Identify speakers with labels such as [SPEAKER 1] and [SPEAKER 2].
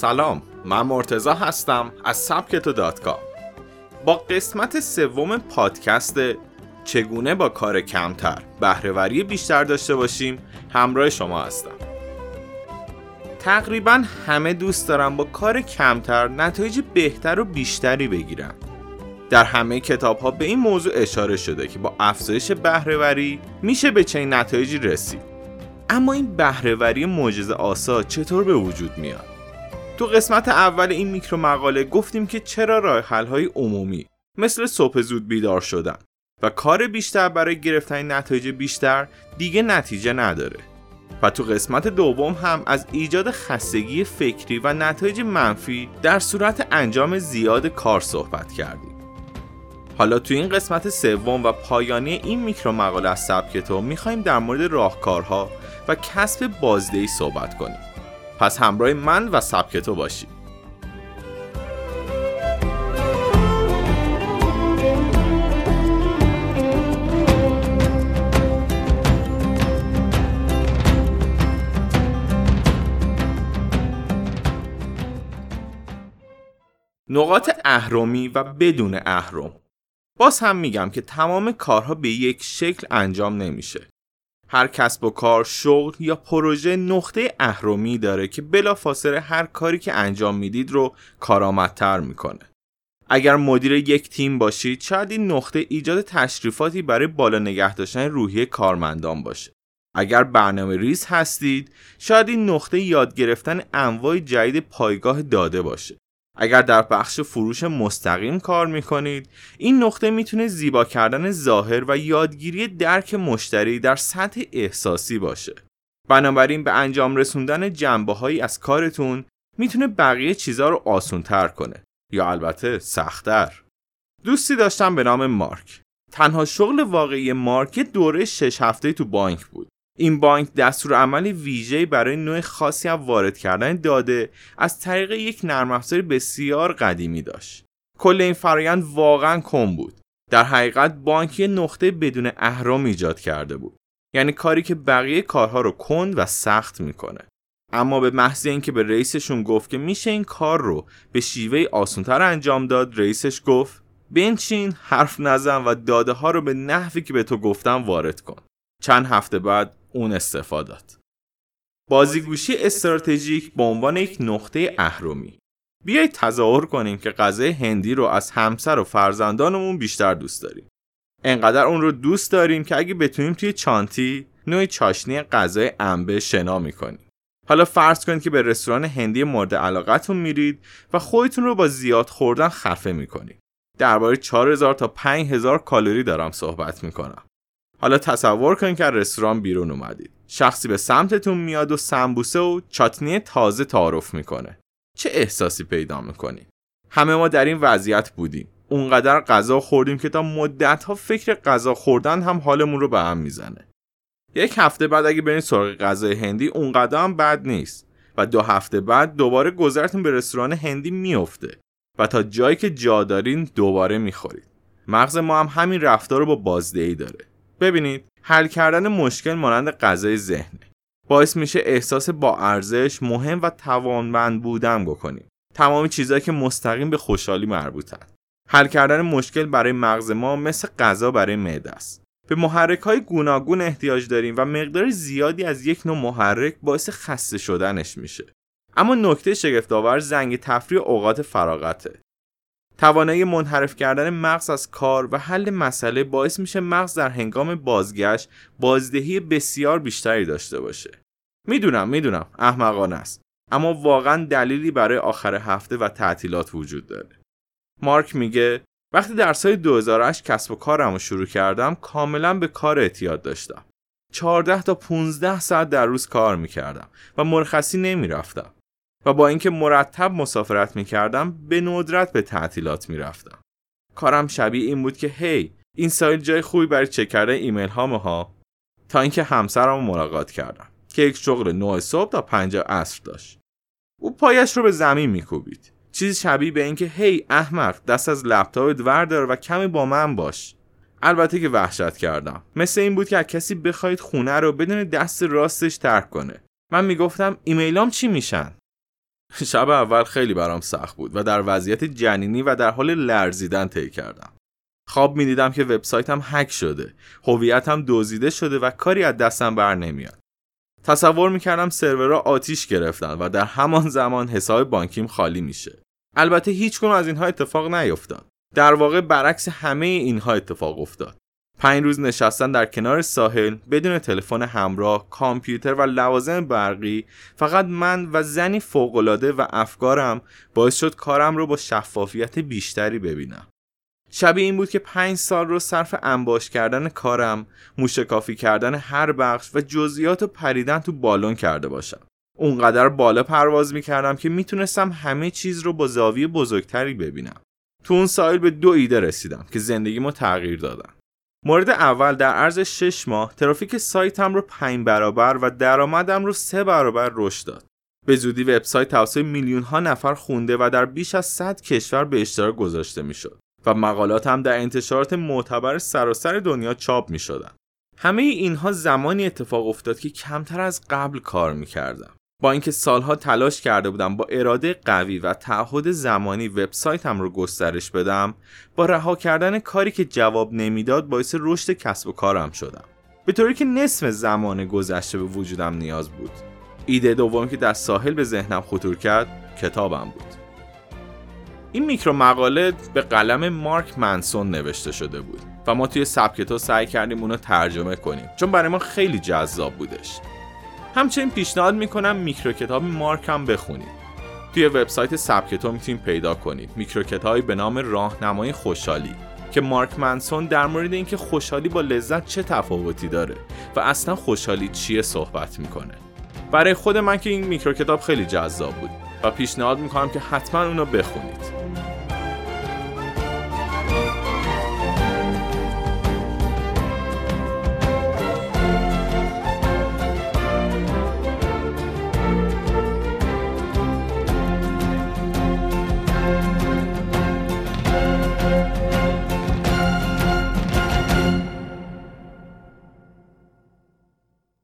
[SPEAKER 1] سلام من مرتزا هستم از سبکتو دات کام. با قسمت سوم پادکست چگونه با کار کمتر بهرهوری بیشتر داشته باشیم همراه شما هستم. تقریبا همه دوست دارم با کار کمتر نتایج بهتر و بیشتری بگیرن در همه کتاب ها به این موضوع اشاره شده که با افزایش بهرهوری میشه به چنین نتایجی رسید. اما این بهرهوری معجزه آسا چطور به وجود میاد؟ تو قسمت اول این میکرو مقاله گفتیم که چرا راه حل های عمومی مثل صبح زود بیدار شدن و کار بیشتر برای گرفتن نتایج بیشتر دیگه نتیجه نداره. و تو قسمت دوم هم از ایجاد خستگی فکری و نتایج منفی در صورت انجام زیاد کار صحبت کردیم. حالا تو این قسمت سوم و پایانی این میکرو مقاله از سبک تو می‌خوایم در مورد راهکارها و کسب بازدهی صحبت کنیم. پس همراه من و سبک تو باشید نقاط اهرمی و بدون اهرم. باز هم میگم که تمام کارها به یک شکل انجام نمیشه. هر کسب و کار، شغل یا پروژه نقطه اهرمی داره که بلافاصله هر کاری که انجام می‌دید رو کارآمدتر می‌کنه. اگر مدیر یک تیم باشید شاید این نقطه ایجاد تشریفاتی برای بالا نگه داشتن روحیه کارمندان باشه. اگر برنامه ریز هستید شاید این نقطه یاد گرفتن انواع جدید پایگاه داده باشه. اگر در بخش فروش مستقیم کار می‌کنید این نقطه می‌تونه زیبا کردن ظاهر و یادگیری درک مشتری در سطح احساسی باشه. بنابراین به انجام رسوندن جنبه هایی از کارتون می‌تونه بقیه چیزها رو آسون تر کنه یا البته سختتر. دوستی داشتم به نام مارک. تنها شغل واقعی مارک دوره شش هفته تو بانک بود. این بانک دستور عمل ویژه برای نوع خاصی از وارد کردن داده از طریق یک نرم افزار بسیار قدیمی داشت. کل این فرایند واقعا کم بود. در حقیقت بانک نقطه بدون اهرام ایجاد کرده بود. یعنی کاری که بقیه کارها رو کند و سخت می‌کنه. اما به محض اینکه به رئیسشون گفت که میشه این کار رو به شیوه آسونتر انجام داد رئیسش گفت بنچین حرف نزن و داده ها رو به نحوی که به تو گفتم وارد کن چند هفته بعد اون استفاده داد. بازیگوشی استراتژیک به عنوان یک نقطه اهرمی بیایید تظاهر کنیم که غذای هندی رو از همسر و فرزندانمون بیشتر دوست داریم. انقدر اون رو دوست داریم که اگه بتونیم توی چانتی نوع چاشنی غذای انبه شنا می‌کنیم. حالا فرض کنید که به رستوران هندی مورد علاقتون میرید و خودتون رو با زیاد خوردن خفه می‌کنید. درباره 4000 تا 5000 کالری دارم صحبت می‌کنم. حالا تصور کن که رستوران بیرون اومدید. شخصی به سمتتون میاد و سمبوسه و چاتنی تازه تعارف می‌کنه. چه احساسی پیدا می‌کنید همه ما در این وضعیت بودیم. اونقدر غذا خوردیم که تا مدت ها فکر غذا خوردن هم حالمون رو به هم می‌زنه. یک هفته بعد اگه برین سراغ غذای هندی اونقدر هم بد نیست. و دو هفته بعد دوباره گذرتون به رستوران هندی میفته و تا جایی که جا دارین دوباره می‌خورید. مغز ما هم همین رفتار رو با بازدهی داره. ببینید حل کردن مشکل مانند غذای ذهنه. باعث میشه احساس با ارزش مهم و توانمند بودن بکنیم. تمام چیزهایی که مستقیم به خوشحالی مربوطن. حل کردن مشکل برای مغز ما مثل غذا برای معده است. به محرک های گوناگون احتیاج داریم و مقدار زیادی از یک نوع محرک باعث خسته شدنش میشه. اما نکته شگفتآور زنگ تفریح اوقات فراغته. توانایی منحرف کردن مغز از کار و حل مسئله باعث میشه مغز در هنگام بازگشت بازدهی بسیار بیشتری داشته باشه. می‌دونم می‌دونم احمقانه است اما واقعا دلیلی برای آخر هفته و تعطیلات وجود داره. مارک میگه وقتی در سال 2008 کسب و کارم رو شروع کردم کاملا به کار اعتیاد داشتم. 14 تا 15 ساعت در روز کار می‌کردم و مرخصی نمی‌رفتم. و با اینکه مرتب مسافرت می کردم به ندرت به تعطیلات می رفتم. کارم شبیه این بود که هی این سایل جای خوبی برای چک کردن ایمیل ها تا اینکه همسرم ملاقات کردم که یک شغل 9 صبح تا 5 عصر داشت. او پایش رو به زمین میکوبید. چیزی شبیه به اینکه هی احمق دست از لپتاپت وردار و کمی با من باش. البته که وحشت کردم. مثل این بود که کسی بخواید خونه رو بدون دست راستش ترک کنه. من می‌گفتم ایمیلام چی میشن؟ شب اول خیلی برام سخت بود و در وضعیت جنینی و در حال لرزیدن طی کردم. خواب می‌دیدم که وبسایتم هک شده، هویتم دزدیده شده و کاری از دستم بر نمیاد. تصور می‌کردم سرورها آتیش گرفتن و در همان زمان حساب بانکیم خالی میشه. البته هیچ از اینها اتفاق نیفتاد. در واقع برعکس همه اینها اتفاق افتاد. پنج روز نشستن در کنار ساحل بدون تلفن همراه، کامپیوتر و لوازم برقی فقط من و زنی فوقالعاده و افکارم باعث شد کارم رو با شفافیت بیشتری ببینم. شبیه این بود که پنج سال رو صرف انباش کردن کارم، موشکافی کردن هر بخش و جزئیات و پریدن تو بالون کرده باشم. اونقدر بالا پرواز می‌کردم که می‌تونستم همه چیز رو با زاویه بزرگتری ببینم. تو اون سایل به دو ایده رسیدم که زندگیمو تغییر دادن. مورد اول در عرض 6 ماه ترافیک سایتم رو 5 برابر و درآمدم رو 3 برابر رشد داد. به زودی وبسایت توسط میلیون ها نفر خونده و در بیش از 100 کشور به اشتراک گذاشته می‌شد و مقالاتم در انتشارات معتبر سراسر دنیا چاپ می شدن. همه اینها زمانی اتفاق افتاد که کمتر از قبل کار می کردم. با اینکه سالها تلاش کرده بودم با اراده قوی و تعهد زمانی وبسایتم رو گسترش بدم با رها کردن کاری که جواب نمی‌داد باعث رشد کسب و کارم شدم. به طوری که نصف زمان گذشته به وجودم نیاز بود. ایده دوم که در ساحل به ذهنم خطور کرد کتابم بود. این میکرو مقاله به قلم مارک منسون نوشته شده بود و ما توی سبکتو سعی کردیم اونو ترجمه کنیم چون برای ما خیلی جذاب بودش. همچنین پیشنهاد می‌کنم میکرو کتاب مارک هم بخونید. توی وبسایت سبکتو می‌تونید پیدا کنید. میکرو کتابی به نام راهنمای خوشحالی که مارک منسون در مورد اینکه خوشحالی با لذت چه تفاوتی داره و اصلا خوشحالی چیه صحبت می‌کنه. برای خود من که این میکرو کتاب خیلی جذاب بود و پیشنهاد می‌کنم که حتما اونو بخونید.